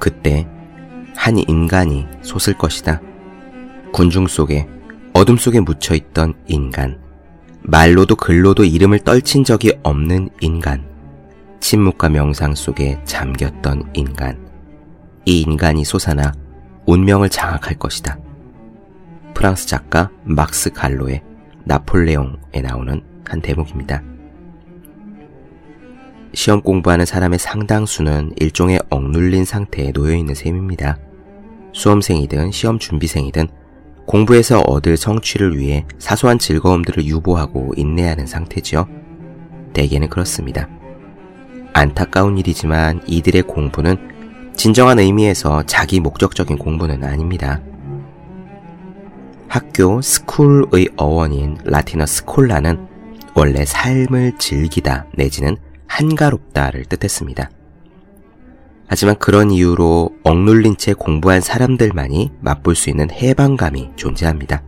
그때 한 인간이 솟을 것이다. 군중 속에 어둠 속에 묻혀 있던 인간. 말로도 글로도 이름을 떨친 적이 없는 인간. 침묵과 명상 속에 잠겼던 인간. 이 인간이 솟아나 운명을 장악할 것이다. 프랑스 작가 막스 갈로의 나폴레옹에 나오는 한 대목입니다. 시험 공부하는 사람의 상당수는 일종의 억눌린 상태에 놓여 있는 셈입니다. 수험생이든 시험 준비생이든 공부에서 얻을 성취를 위해 사소한 즐거움들을 유보하고 인내하는 상태지요. 대개는 그렇습니다. 안타까운 일이지만 이들의 공부는 진정한 의미에서 자기 목적적인 공부는 아닙니다. 학교 스쿨의 어원인 라틴어 스콜라는 원래 삶을 즐기다 내지는 한가롭다를 뜻했습니다. 하지만 그런 이유로 억눌린 채 공부한 사람들만이 맛볼 수 있는 해방감이 존재합니다.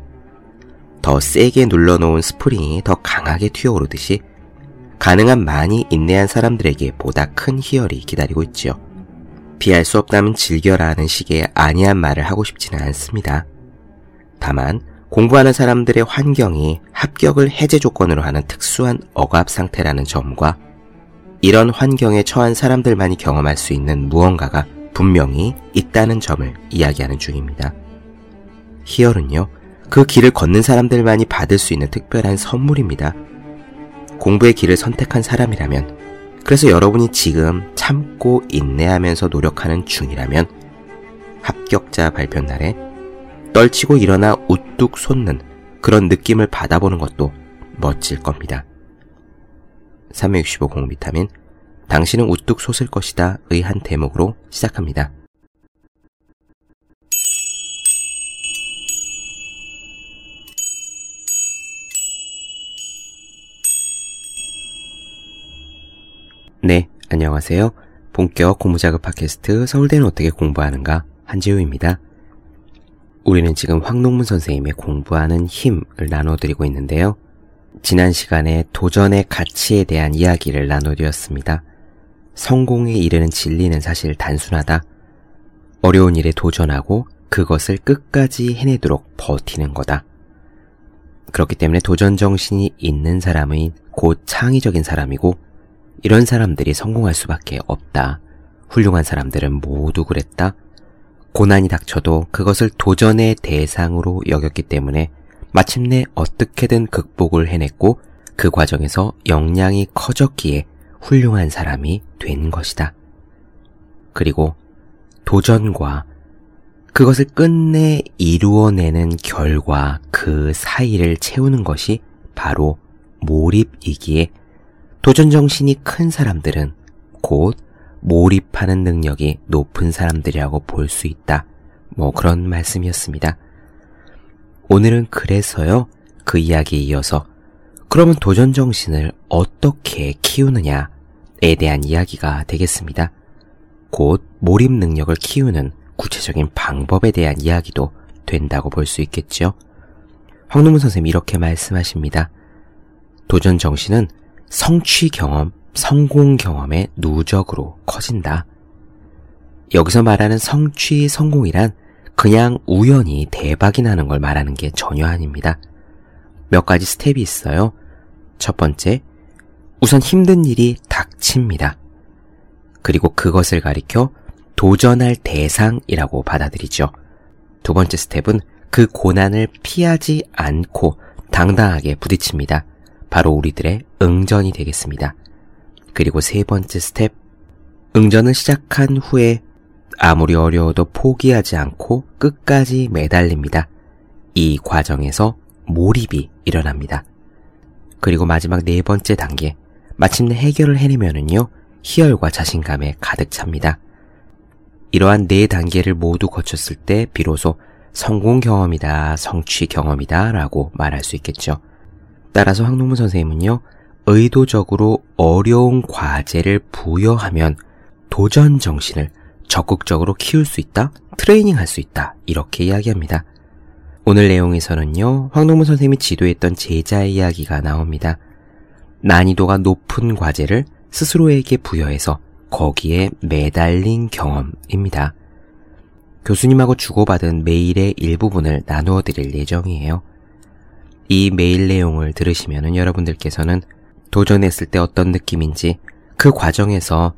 더 세게 눌러놓은 스프링이 더 강하게 튀어오르듯이 가능한 많이 인내한 사람들에게 보다 큰 희열이 기다리고 있지요. 피할 수 없다면 즐겨라 하는 식의 아니한 말을 하고 싶지는 않습니다. 다만 공부하는 사람들의 환경이 합격을 해제 조건으로 하는 특수한 억압 상태라는 점과 이런 환경에 처한 사람들만이 경험할 수 있는 무언가가 분명히 있다는 점을 이야기하는 중입니다. 희열은요, 그 길을 걷는 사람들만이 받을 수 있는 특별한 선물입니다. 공부의 길을 선택한 사람이라면, 그래서 여러분이 지금 참고 인내하면서 노력하는 중이라면, 합격자 발표 날에 떨치고 일어나 우뚝 솟는 그런 느낌을 받아보는 것도 멋질 겁니다. 365 공비타민 당신은 우뚝 솟을 것이다 의 한 대목으로 시작합니다. 네, 안녕하세요. 본격 공부자극 팟캐스트 서울대는 어떻게 공부하는가 한지우입니다. 우리는 지금 황농문 선생님의 공부하는 힘을 나눠드리고 있는데요. 지난 시간에 도전의 가치에 대한 이야기를 나눠드렸습니다. 성공에 이르는 진리는 사실 단순하다. 어려운 일에 도전하고 그것을 끝까지 해내도록 버티는 거다. 그렇기 때문에 도전 정신이 있는 사람은 곧 창의적인 사람이고 이런 사람들이 성공할 수밖에 없다. 훌륭한 사람들은 모두 그랬다. 고난이 닥쳐도 그것을 도전의 대상으로 여겼기 때문에 마침내 어떻게든 극복을 해냈고 그 과정에서 역량이 커졌기에 훌륭한 사람이 된 것이다. 그리고 도전과 그것을 끝내 이루어내는 결과 그 사이를 채우는 것이 바로 몰입이기에 도전 정신이 큰 사람들은 곧 몰입하는 능력이 높은 사람들이라고 볼 수 있다. 뭐 그런 말씀이었습니다. 오늘은 그래서요, 그 이야기에 이어서 그러면 도전 정신을 어떻게 키우느냐에 대한 이야기가 되겠습니다. 곧 몰입 능력을 키우는 구체적인 방법에 대한 이야기도 된다고 볼 수 있겠죠. 황노문 선생님이 이렇게 말씀하십니다. 도전 정신은 성취 경험, 성공 경험의 누적으로 커진다. 여기서 말하는 성취 성공이란 그냥 우연히 대박이 나는 걸 말하는 게 전혀 아닙니다. 몇 가지 스텝이 있어요. 첫 번째, 우선 힘든 일이 닥칩니다. 그리고 그것을 가리켜 도전할 대상이라고 받아들이죠. 두 번째 스텝은 그 고난을 피하지 않고 당당하게 부딪힙니다. 바로 우리들의 응전이 되겠습니다. 그리고 세 번째 스텝, 응전을 시작한 후에 아무리 어려워도 포기하지 않고 끝까지 매달립니다. 이 과정에서 몰입이 일어납니다. 그리고 마지막 네 번째 단계, 마침내 해결을 해내면은요, 희열과 자신감에 가득 찹니다. 이러한 네 단계를 모두 거쳤을 때 비로소 성공 경험이다, 성취 경험이다 라고 말할 수 있겠죠. 따라서 황농문 선생님은요, 의도적으로 어려운 과제를 부여하면 도전 정신을 적극적으로 키울 수 있다, 트레이닝 할 수 있다, 이렇게 이야기합니다. 오늘 내용에서는요, 황동문 선생님이 지도했던 제자의 이야기가 나옵니다. 난이도가 높은 과제를 스스로에게 부여해서 거기에 매달린 경험입니다. 교수님하고 주고받은 메일의 일부분을 나누어 드릴 예정이에요. 이 메일 내용을 들으시면 여러분들께서는 도전했을 때 어떤 느낌인지 그 과정에서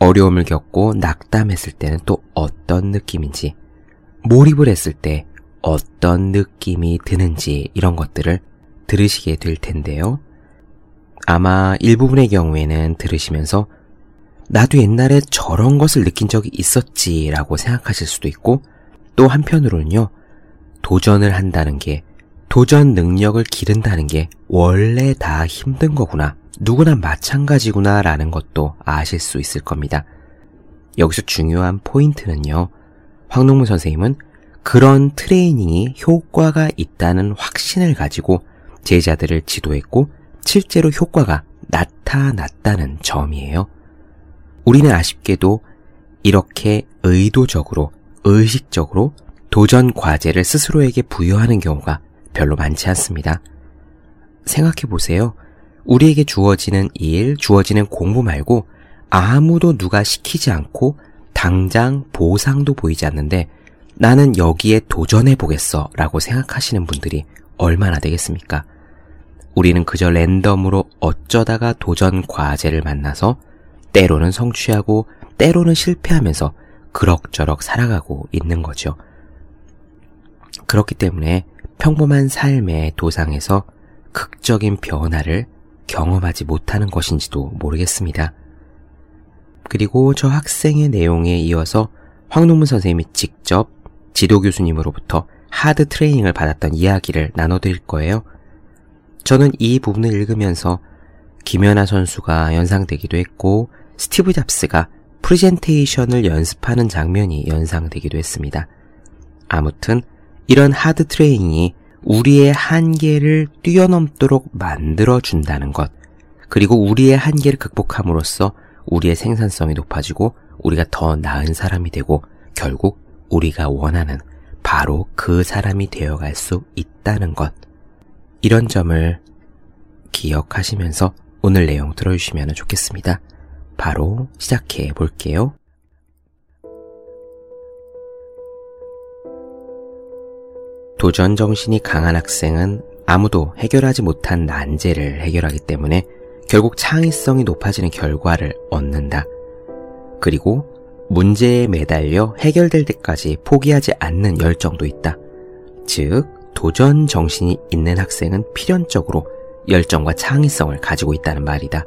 어려움을 겪고 낙담했을 때는 또 어떤 느낌인지 몰입을 했을 때 어떤 느낌이 드는지 이런 것들을 들으시게 될 텐데요. 아마 일부분의 경우에는 들으시면서 나도 옛날에 저런 것을 느낀 적이 있었지라고 생각하실 수도 있고 또 한편으로는요. 도전을 한다는 게 도전 능력을 기른다는 게 원래 다 힘든 거구나. 누구나 마찬가지구나 라는 것도 아실 수 있을 겁니다. 여기서 중요한 포인트는요. 황농무 선생님은 그런 트레이닝이 효과가 있다는 확신을 가지고 제자들을 지도했고 실제로 효과가 나타났다는 점이에요. 우리는 아쉽게도 이렇게 의도적으로, 의식적으로 도전 과제를 스스로에게 부여하는 경우가 별로 많지 않습니다. 생각해 보세요. 우리에게 주어지는 일, 주어지는 공부 말고 아무도 누가 시키지 않고 당장 보상도 보이지 않는데 나는 여기에 도전해 보겠어 라고 생각하시는 분들이 얼마나 되겠습니까? 우리는 그저 랜덤으로 어쩌다가 도전 과제를 만나서 때로는 성취하고 때로는 실패하면서 그럭저럭 살아가고 있는 거죠. 그렇기 때문에 평범한 삶의 도상에서 극적인 변화를 경험하지 못하는 것인지도 모르겠습니다. 그리고 저 학생의 내용에 이어서 황농문 선생님이 직접 지도 교수님으로부터 하드 트레이닝을 받았던 이야기를 나눠드릴 거예요. 저는 이 부분을 읽으면서 김연아 선수가 연상되기도 했고 스티브 잡스가 프레젠테이션을 연습하는 장면이 연상되기도 했습니다. 아무튼 이런 하드 트레이닝이 우리의 한계를 뛰어넘도록 만들어준다는 것, 그리고 우리의 한계를 극복함으로써 우리의 생산성이 높아지고 우리가 더 나은 사람이 되고 결국 우리가 원하는 바로 그 사람이 되어갈 수 있다는 것. 이런 점을 기억하시면서 오늘 내용 들어주시면 좋겠습니다. 바로 시작해 볼게요. 도전 정신이 강한 학생은 아무도 해결하지 못한 난제를 해결하기 때문에 결국 창의성이 높아지는 결과를 얻는다. 그리고 문제에 매달려 해결될 때까지 포기하지 않는 열정도 있다. 즉, 도전 정신이 있는 학생은 필연적으로 열정과 창의성을 가지고 있다는 말이다.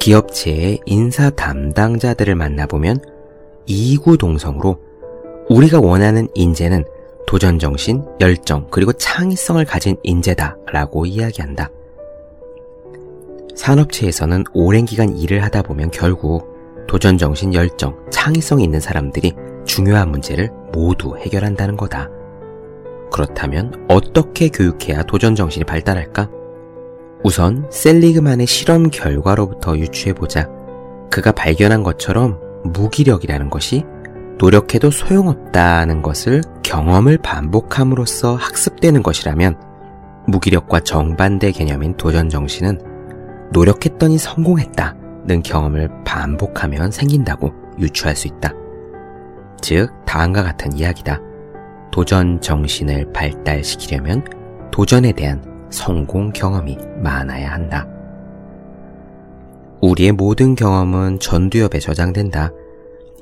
기업체의 인사 담당자들을 만나보면 이구동성으로 우리가 원하는 인재는 도전정신, 열정, 그리고 창의성을 가진 인재다라고 이야기한다. 산업체에서는 오랜 기간 일을 하다 보면 결국 도전정신, 열정, 창의성이 있는 사람들이 중요한 문제를 모두 해결한다는 거다. 그렇다면 어떻게 교육해야 도전정신이 발달할까? 우선 셀리그만의 실험 결과로부터 유추해보자. 그가 발견한 것처럼 무기력이라는 것이 노력해도 소용없다는 것을 경험을 반복함으로써 학습되는 것이라면 무기력과 정반대 개념인 도전 정신은 노력했더니 성공했다는 경험을 반복하면 생긴다고 유추할 수 있다. 즉, 다음과 같은 이야기다. 도전 정신을 발달시키려면 도전에 대한 성공 경험이 많아야 한다. 우리의 모든 경험은 전두엽에 저장된다.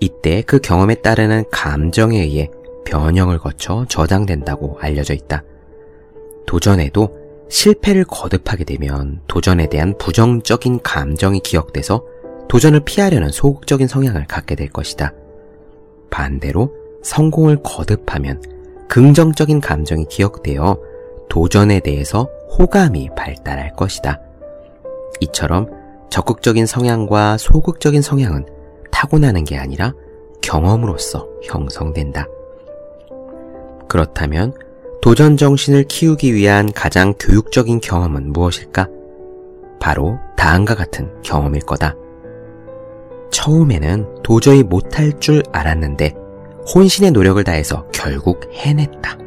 이때 그 경험에 따르는 감정에 의해 변형을 거쳐 저장된다고 알려져 있다. 도전에도 실패를 거듭하게 되면 도전에 대한 부정적인 감정이 기억돼서 도전을 피하려는 소극적인 성향을 갖게 될 것이다. 반대로 성공을 거듭하면 긍정적인 감정이 기억되어 도전에 대해서 호감이 발달할 것이다. 이처럼 적극적인 성향과 소극적인 성향은 타고나는 게 아니라 경험으로서 형성된다. 그렇다면 도전 정신을 키우기 위한 가장 교육적인 경험은 무엇일까? 바로 다음과 같은 경험일 거다. 처음에는 도저히 못할 줄 알았는데 혼신의 노력을 다해서 결국 해냈다.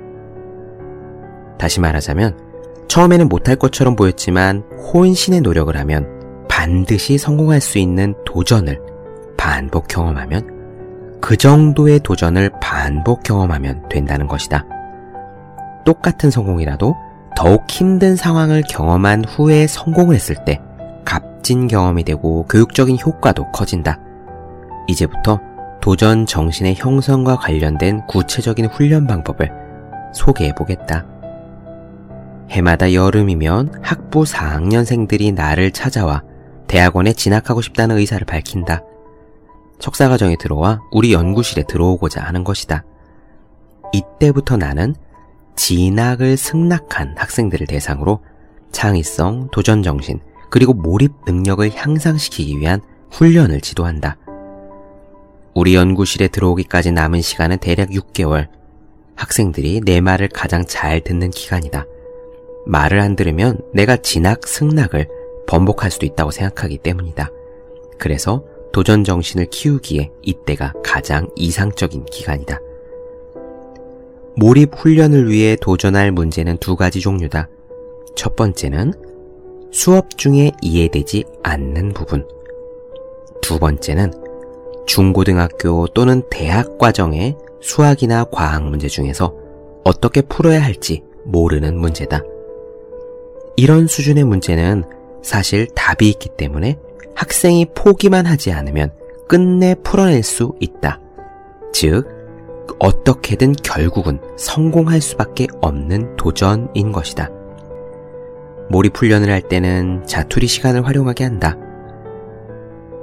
다시 말하자면 처음에는 못할 것처럼 보였지만 혼신의 노력을 하면 반드시 성공할 수 있는 도전을 반복 경험하면 그 정도의 도전을 반복 경험하면 된다는 것이다. 똑같은 성공이라도 더욱 힘든 상황을 경험한 후에 성공을 했을 때 값진 경험이 되고 교육적인 효과도 커진다. 이제부터 도전 정신의 형성과 관련된 구체적인 훈련 방법을 소개해 보겠다. 해마다 여름이면 학부 4학년생들이 나를 찾아와 대학원에 진학하고 싶다는 의사를 밝힌다. 석사과정에 들어와 우리 연구실에 들어오고자 하는 것이다. 이때부터 나는 진학을 승낙한 학생들을 대상으로 창의성, 도전정신, 그리고 몰입 능력을 향상시키기 위한 훈련을 지도한다. 우리 연구실에 들어오기까지 남은 시간은 대략 6개월. 학생들이 내 말을 가장 잘 듣는 기간이다. 말을 안 들으면 내가 진학, 승낙을 번복할 수도 있다고 생각하기 때문이다. 그래서 도전 정신을 키우기에 이때가 가장 이상적인 기간이다. 몰입 훈련을 위해 도전할 문제는 두 가지 종류다. 첫 번째는 수업 중에 이해되지 않는 부분. 두 번째는 중고등학교 또는 대학 과정의 수학이나 과학 문제 중에서 어떻게 풀어야 할지 모르는 문제다. 이런 수준의 문제는 사실 답이 있기 때문에 학생이 포기만 하지 않으면 끝내 풀어낼 수 있다. 즉, 어떻게든 결국은 성공할 수밖에 없는 도전인 것이다. 몰입 훈련을 할 때는 자투리 시간을 활용하게 한다.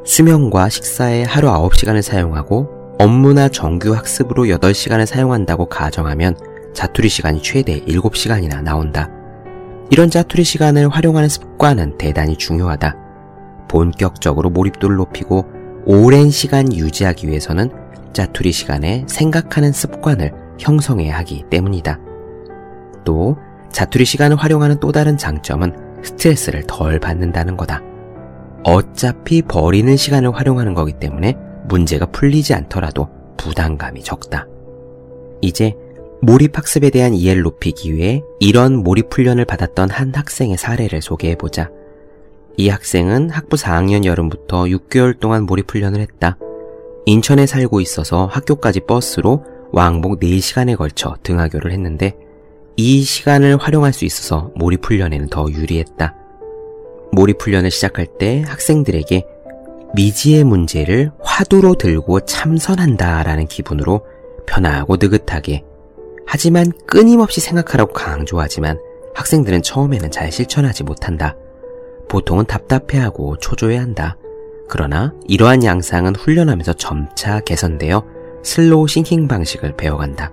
수면과 식사에 하루 9시간을 사용하고 업무나 정규 학습으로 8시간을 사용한다고 가정하면 자투리 시간이 최대 7시간이나 나온다. 이런 자투리 시간을 활용하는 습관은 대단히 중요하다. 본격적으로 몰입도를 높이고 오랜 시간 유지하기 위해서는 짜투리 시간에 생각하는 습관을 형성해야 하기 때문이다. 또 자투리 시간을 활용하는 또 다른 장점은 스트레스를 덜 받는다는 거다. 어차피 버리는 시간을 활용하는 거기 때문에 문제가 풀리지 않더라도 부담감이 적다. 이제 몰입학습에 대한 이해를 높이기 위해 이런 몰입 훈련을 받았던 한 학생의 사례를 소개해보자. 이 학생은 학부 4학년 여름부터 6개월 동안 몰입 훈련을 했다. 인천에 살고 있어서 학교까지 버스로 왕복 4시간에 걸쳐 등하교를 했는데 이 시간을 활용할 수 있어서 몰입 훈련에는 더 유리했다. 몰입 훈련을 시작할 때 학생들에게 미지의 문제를 화두로 들고 참선한다 라는 기분으로 편하고 느긋하게 하지만 끊임없이 생각하라고 강조하지만 학생들은 처음에는 잘 실천하지 못한다. 보통은 답답해하고 초조해한다. 그러나 이러한 양상은 훈련하면서 점차 개선되어 slow thinking 방식을 배워간다.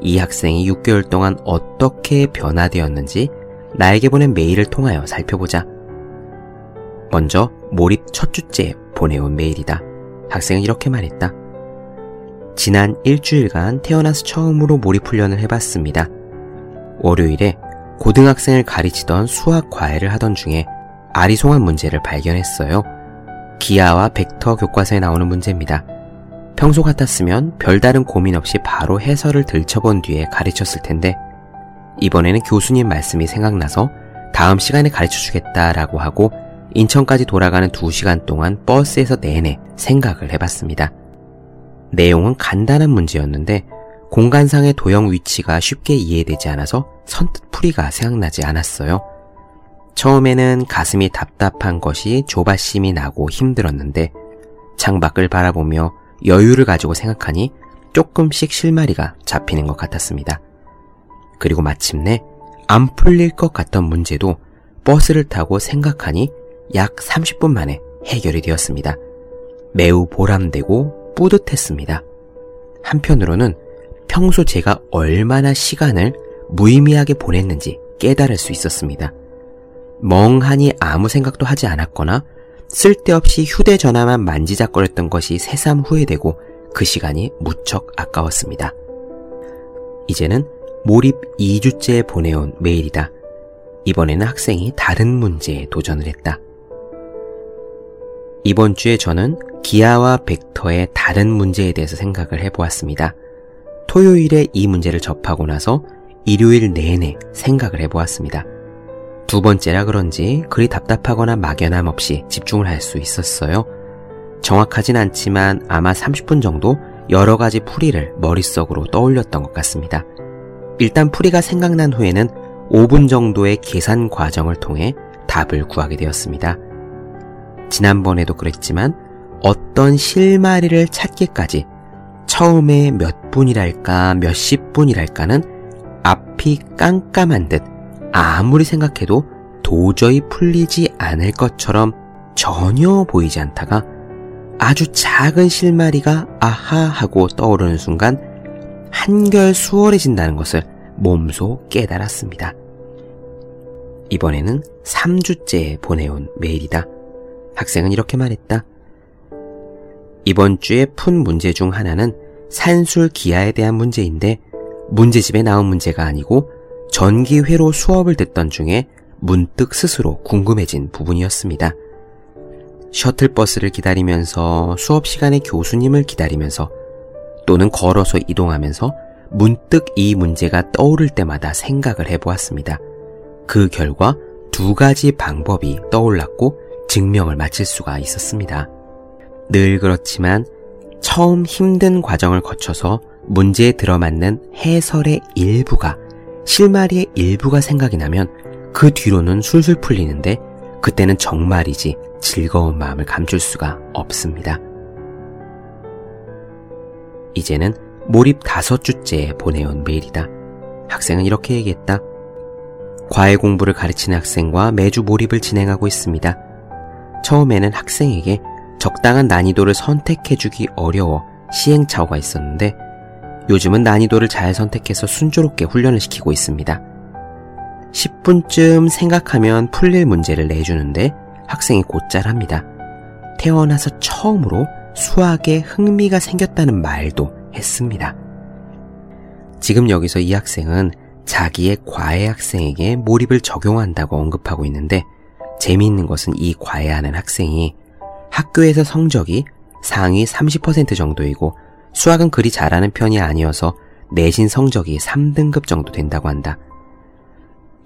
이 학생이 6개월 동안 어떻게 변화되었는지 나에게 보낸 메일을 통하여 살펴보자. 먼저 몰입 첫 주째 보내온 메일이다. 학생은 이렇게 말했다. 지난 일주일간 태어나서 처음으로 몰입 훈련을 해봤습니다. 월요일에 고등학생을 가르치던 수학 과외를 하던 중에 아리송한 문제를 발견했어요. 기하와 벡터 교과서에 나오는 문제입니다. 평소 같았으면 별다른 고민 없이 바로 해설을 들춰본 뒤에 가르쳤을 텐데 이번에는 교수님 말씀이 생각나서 다음 시간에 가르쳐 주겠다라고 하고 인천까지 돌아가는 2시간 동안 버스에서 내내 생각을 해봤습니다. 내용은 간단한 문제였는데 공간상의 도형 위치가 쉽게 이해되지 않아서 선뜻 풀이가 생각나지 않았어요. 처음에는 가슴이 답답한 것이 조바심이 나고 힘들었는데 창밖을 바라보며 여유를 가지고 생각하니 조금씩 실마리가 잡히는 것 같았습니다. 그리고 마침내 안 풀릴 것 같던 문제도 버스를 타고 생각하니 약 30분 만에 해결이 되었습니다. 매우 보람되고 뿌듯했습니다. 한편으로는 평소 제가 얼마나 시간을 무의미하게 보냈는지 깨달을 수 있었습니다. 멍하니 아무 생각도 하지 않았거나 쓸데없이 휴대전화만 만지작거렸던 것이 새삼 후회되고 그 시간이 무척 아까웠습니다. 이제는 몰입 2주째 보내온 메일이다. 이번에는 학생이 다른 문제에 도전을 했다. 이번 주에 저는 기하와 벡터의 다른 문제에 대해서 생각을 해보았습니다. 토요일에 이 문제를 접하고 나서 일요일 내내 생각을 해보았습니다. 두 번째라 그런지 그리 답답하거나 막연함 없이 집중을 할 수 있었어요. 정확하진 않지만 아마 30분 정도 여러 가지 풀이를 머릿속으로 떠올렸던 것 같습니다. 일단 풀이가 생각난 후에는 5분 정도의 계산 과정을 통해 답을 구하게 되었습니다. 지난번에도 그랬지만 어떤 실마리를 찾기까지 처음에 몇 분이랄까 몇십 분이랄까는 앞이 깜깜한 듯 아무리 생각해도 도저히 풀리지 않을 것처럼 전혀 보이지 않다가 아주 작은 실마리가 아하 하고 떠오르는 순간 한결 수월해진다는 것을 몸소 깨달았습니다. 이번에는 3주째 보내온 메일이다. 학생은 이렇게 말했다. 이번 주에 푼 문제 중 하나는 산술 기하에 대한 문제인데 문제집에 나온 문제가 아니고 전기회로 수업을 듣던 중에 문득 스스로 궁금해진 부분이었습니다. 셔틀버스를 기다리면서 수업 시간에 교수님을 기다리면서 또는 걸어서 이동하면서 문득 이 문제가 떠오를 때마다 생각을 해보았습니다. 그 결과 두 가지 방법이 떠올랐고 증명을 마칠 수가 있었습니다. 늘 그렇지만 처음 힘든 과정을 거쳐서 문제에 들어맞는 해설의 일부가 실마리의 일부가 생각이 나면 그 뒤로는 술술 풀리는데 그때는 정말이지 즐거운 마음을 감출 수가 없습니다. 이제는 몰입 다섯 주째에 보내온 메일이다. 학생은 이렇게 얘기했다. 과외 공부를 가르치는 학생과 매주 몰입을 진행하고 있습니다. 처음에는 학생에게 적당한 난이도를 선택해주기 어려워 시행착오가 있었는데 요즘은 난이도를 잘 선택해서 순조롭게 훈련을 시키고 있습니다. 10분쯤 생각하면 풀릴 문제를 내주는데 학생이 곧잘합니다. 태어나서 처음으로 수학에 흥미가 생겼다는 말도 했습니다. 지금 여기서 이 학생은 자기의 과외 학생에게 몰입을 적용한다고 언급하고 있는데 재미있는 것은 이 과외하는 학생이 학교에서 성적이 상위 30% 정도이고 수학은 그리 잘하는 편이 아니어서 내신 성적이 3등급 정도 된다고 한다.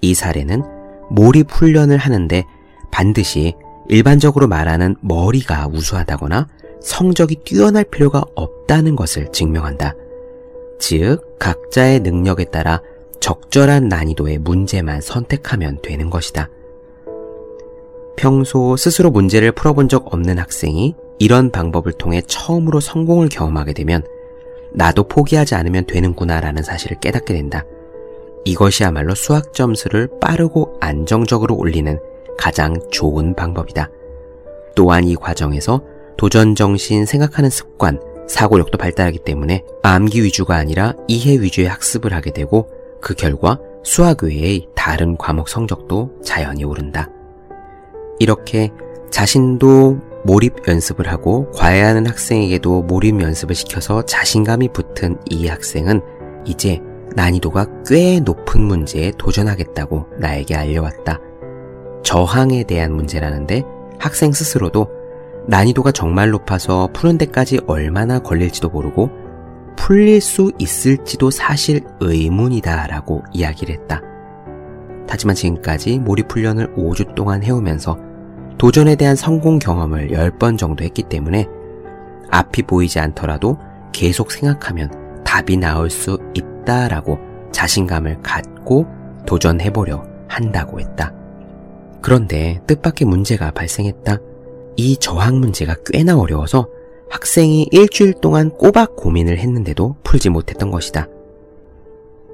이 사례는 몰입 훈련을 하는데 반드시 일반적으로 말하는 머리가 우수하다거나 성적이 뛰어날 필요가 없다는 것을 증명한다. 즉, 각자의 능력에 따라 적절한 난이도의 문제만 선택하면 되는 것이다. 평소 스스로 문제를 풀어본 적 없는 학생이 이런 방법을 통해 처음으로 성공을 경험하게 되면 나도 포기하지 않으면 되는구나 라는 사실을 깨닫게 된다. 이것이야말로 수학 점수를 빠르고 안정적으로 올리는 가장 좋은 방법이다. 또한 이 과정에서 도전 정신, 생각하는 습관, 사고력도 발달하기 때문에 암기 위주가 아니라 이해 위주의 학습을 하게 되고 그 결과 수학 외의 다른 과목 성적도 자연히 오른다. 이렇게 자신도 몰입 연습을 하고 과외하는 학생에게도 몰입 연습을 시켜서 자신감이 붙은 이 학생은 이제 난이도가 꽤 높은 문제에 도전하겠다고 나에게 알려왔다. 저항에 대한 문제라는데 학생 스스로도 난이도가 정말 높아서 푸는 데까지 얼마나 걸릴지도 모르고 풀릴 수 있을지도 사실 의문이다 라고 이야기를 했다. 하지만 지금까지 몰입 훈련을 5주 동안 해오면서 도전에 대한 성공 경험을 10번 정도 했기 때문에 앞이 보이지 않더라도 계속 생각하면 답이 나올 수 있다라고 자신감을 갖고 도전해보려 한다고 했다. 그런데 뜻밖의 문제가 발생했다. 이 저항 문제가 꽤나 어려워서 학생이 일주일 동안 꼬박 고민을 했는데도 풀지 못했던 것이다.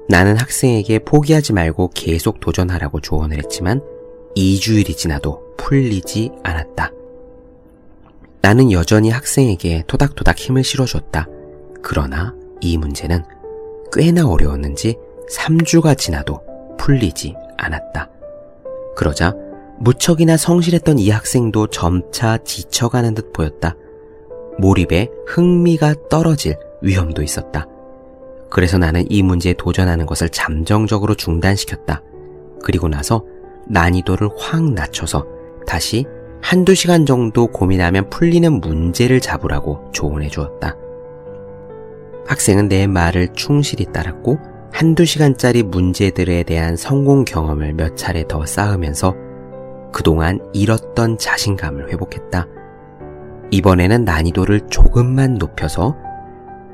나는 학생에게 포기하지 말고 계속 도전하라고 조언을 했지만 2주일이 지나도 풀리지 않았다. 나는 여전히 학생에게 토닥토닥 힘을 실어줬다. 그러나 이 문제는 꽤나 어려웠는지 3주가 지나도 풀리지 않았다. 그러자 무척이나 성실했던 이 학생도 점차 지쳐가는 듯 보였다. 몰입에 흥미가 떨어질 위험도 있었다. 그래서 나는 이 문제에 도전하는 것을 잠정적으로 중단시켰다. 그리고 나서 난이도를 확 낮춰서 다시 한두 시간 정도 고민하면 풀리는 문제를 잡으라고 조언해 주었다. 학생은 내 말을 충실히 따랐고 한두 시간짜리 문제들에 대한 성공 경험을 몇 차례 더 쌓으면서 그동안 잃었던 자신감을 회복했다. 이번에는 난이도를 조금만 높여서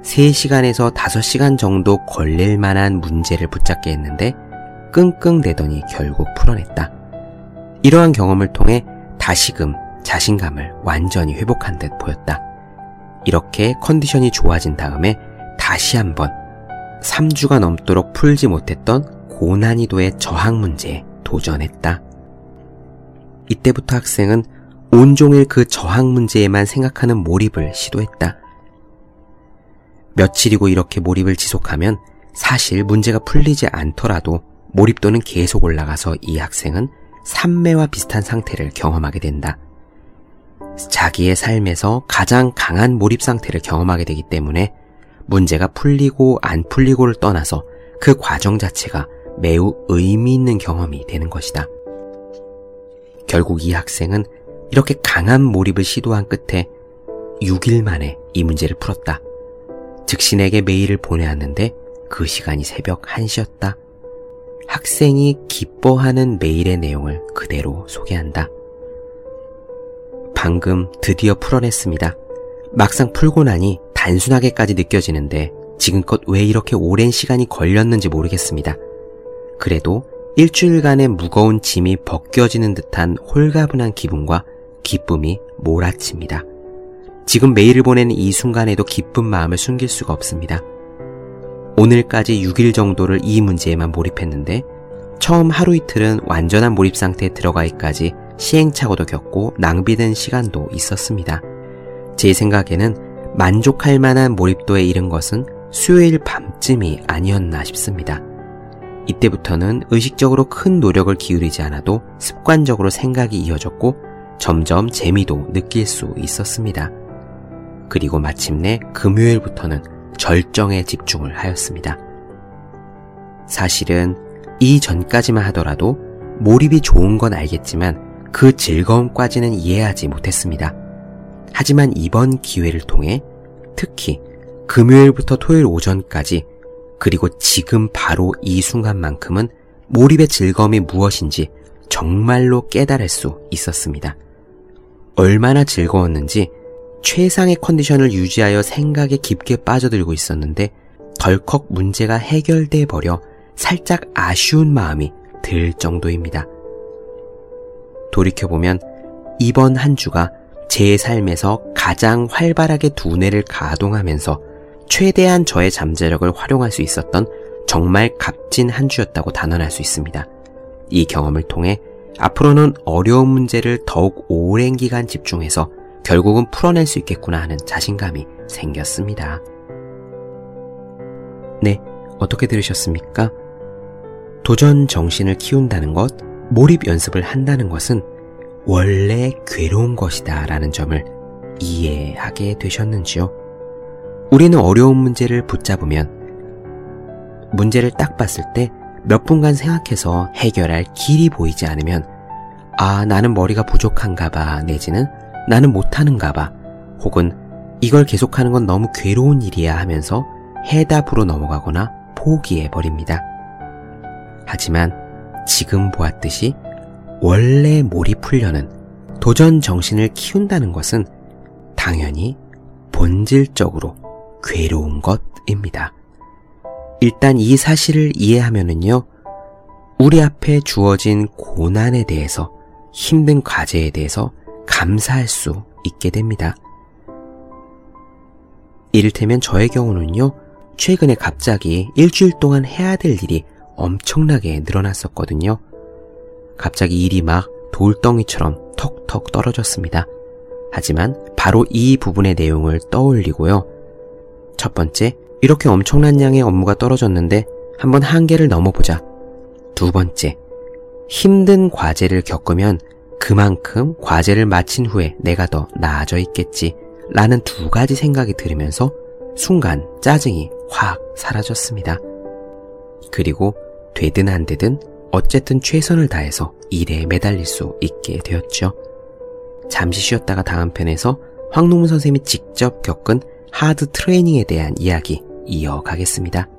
3시간에서 5시간 정도 걸릴 만한 문제를 붙잡게 했는데 끙끙대더니 결국 풀어냈다. 이러한 경험을 통해 다시금 자신감을 완전히 회복한 듯 보였다. 이렇게 컨디션이 좋아진 다음에 다시 한번 3주가 넘도록 풀지 못했던 고난이도의 저항 문제에 도전했다. 이때부터 학생은 온종일 그 저항 문제에만 생각하는 몰입을 시도했다. 며칠이고 이렇게 몰입을 지속하면 사실 문제가 풀리지 않더라도 몰입도는 계속 올라가서 이 학생은 산매와 비슷한 상태를 경험하게 된다. 자기의 삶에서 가장 강한 몰입 상태를 경험하게 되기 때문에 문제가 풀리고 안 풀리고를 떠나서 그 과정 자체가 매우 의미 있는 경험이 되는 것이다. 결국 이 학생은 이렇게 강한 몰입을 시도한 끝에 6일 만에 이 문제를 풀었다. 즉신에게 메일을 보내왔는데 그 시간이 새벽 1시였다. 학생이 기뻐하는 메일의 내용을 그대로 소개한다. 방금 드디어 풀어냈습니다. 막상 풀고 나니 단순하게까지 느껴지는데 지금껏 왜 이렇게 오랜 시간이 걸렸는지 모르겠습니다. 그래도 일주일간의 무거운 짐이 벗겨지는 듯한 홀가분한 기분과 기쁨이 몰아칩니다. 지금 메일을 보내는 이 순간에도 기쁜 마음을 숨길 수가 없습니다. 오늘까지 6일 정도를 이 문제에만 몰입했는데 처음 하루 이틀은 완전한 몰입 상태에 들어가기까지 시행착오도 겪고 낭비된 시간도 있었습니다. 제 생각에는 만족할 만한 몰입도에 이른 것은 수요일 밤쯤이 아니었나 싶습니다. 이때부터는 의식적으로 큰 노력을 기울이지 않아도 습관적으로 생각이 이어졌고 점점 재미도 느낄 수 있었습니다. 그리고 마침내 금요일부터는 절정에 집중을 하였습니다. 사실은 이 전까지만 하더라도 몰입이 좋은 건 알겠지만 그 즐거움까지는 이해하지 못했습니다. 하지만 이번 기회를 통해 특히 금요일부터 토요일 오전까지 그리고 지금 바로 이 순간만큼은 몰입의 즐거움이 무엇인지 정말로 깨달을 수 있었습니다. 얼마나 즐거웠는지 최상의 컨디션을 유지하여 생각에 깊게 빠져들고 있었는데 덜컥 문제가 해결돼 버려 살짝 아쉬운 마음이 들 정도입니다. 돌이켜보면 이번 한 주가 제 삶에서 가장 활발하게 두뇌를 가동하면서 최대한 저의 잠재력을 활용할 수 있었던 정말 값진 한 주였다고 단언할 수 있습니다. 이 경험을 통해 앞으로는 어려운 문제를 더욱 오랜 기간 집중해서 결국은 풀어낼 수 있겠구나 하는 자신감이 생겼습니다. 네, 어떻게 들으셨습니까? 도전 정신을 키운다는 것, 몰입 연습을 한다는 것은 원래 괴로운 것이다 라는 점을 이해하게 되셨는지요? 우리는 어려운 문제를 붙잡으면 문제를 딱 봤을 때 몇 분간 생각해서 해결할 길이 보이지 않으면 아, 나는 머리가 부족한가 봐 내지는 나는 못하는가 봐 혹은 이걸 계속하는 건 너무 괴로운 일이야 하면서 해답으로 넘어가거나 포기해 버립니다. 하지만 지금 보았듯이 원래 몰입 훈련은 도전 정신을 키운다는 것은 당연히 본질적으로 괴로운 것입니다. 일단 이 사실을 이해하면은요, 우리 앞에 주어진 고난에 대해서, 힘든 과제에 대해서 감사할 수 있게 됩니다. 이를테면 저의 경우는요, 최근에 갑자기 일주일 동안 해야 될 일이 엄청나게 늘어났었거든요. 갑자기 일이 막 돌덩이처럼 턱턱 떨어졌습니다. 하지만 바로 이 부분의 내용을 떠올리고요. 첫 번째, 이렇게 엄청난 양의 업무가 떨어졌는데 한번 한계를 넘어보자. 두 번째, 힘든 과제를 겪으면 그만큼 과제를 마친 후에 내가 더 나아져 있겠지. 라는 두 가지 생각이 들으면서 순간 짜증이 확 사라졌습니다. 그리고 되든 안 되든 어쨌든 최선을 다해서 일에 매달릴 수 있게 되었죠. 잠시 쉬었다가 다음 편에서 황농문 선생님이 직접 겪은 하드 트레이닝에 대한 이야기 이어가겠습니다.